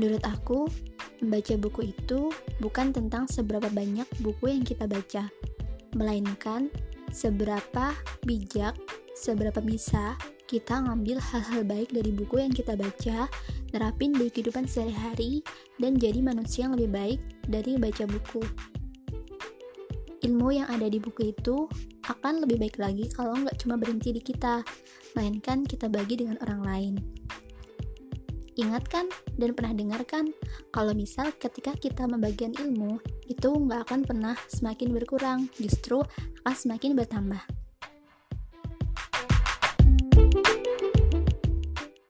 Menurut aku, membaca buku itu bukan tentang seberapa banyak buku yang kita baca, melainkan seberapa bijak, seberapa bisa kita ngambil hal-hal baik dari buku yang kita baca, nerapin di kehidupan sehari-hari, dan jadi manusia yang lebih baik dari baca buku. Ilmu yang ada di buku itu akan lebih baik lagi kalau nggak cuma berhenti di kita, melainkan kita bagi dengan orang lain. Ingat kan dan pernah dengar kan kalau misal ketika kita membagikan ilmu itu nggak akan pernah semakin berkurang, justru akan semakin bertambah.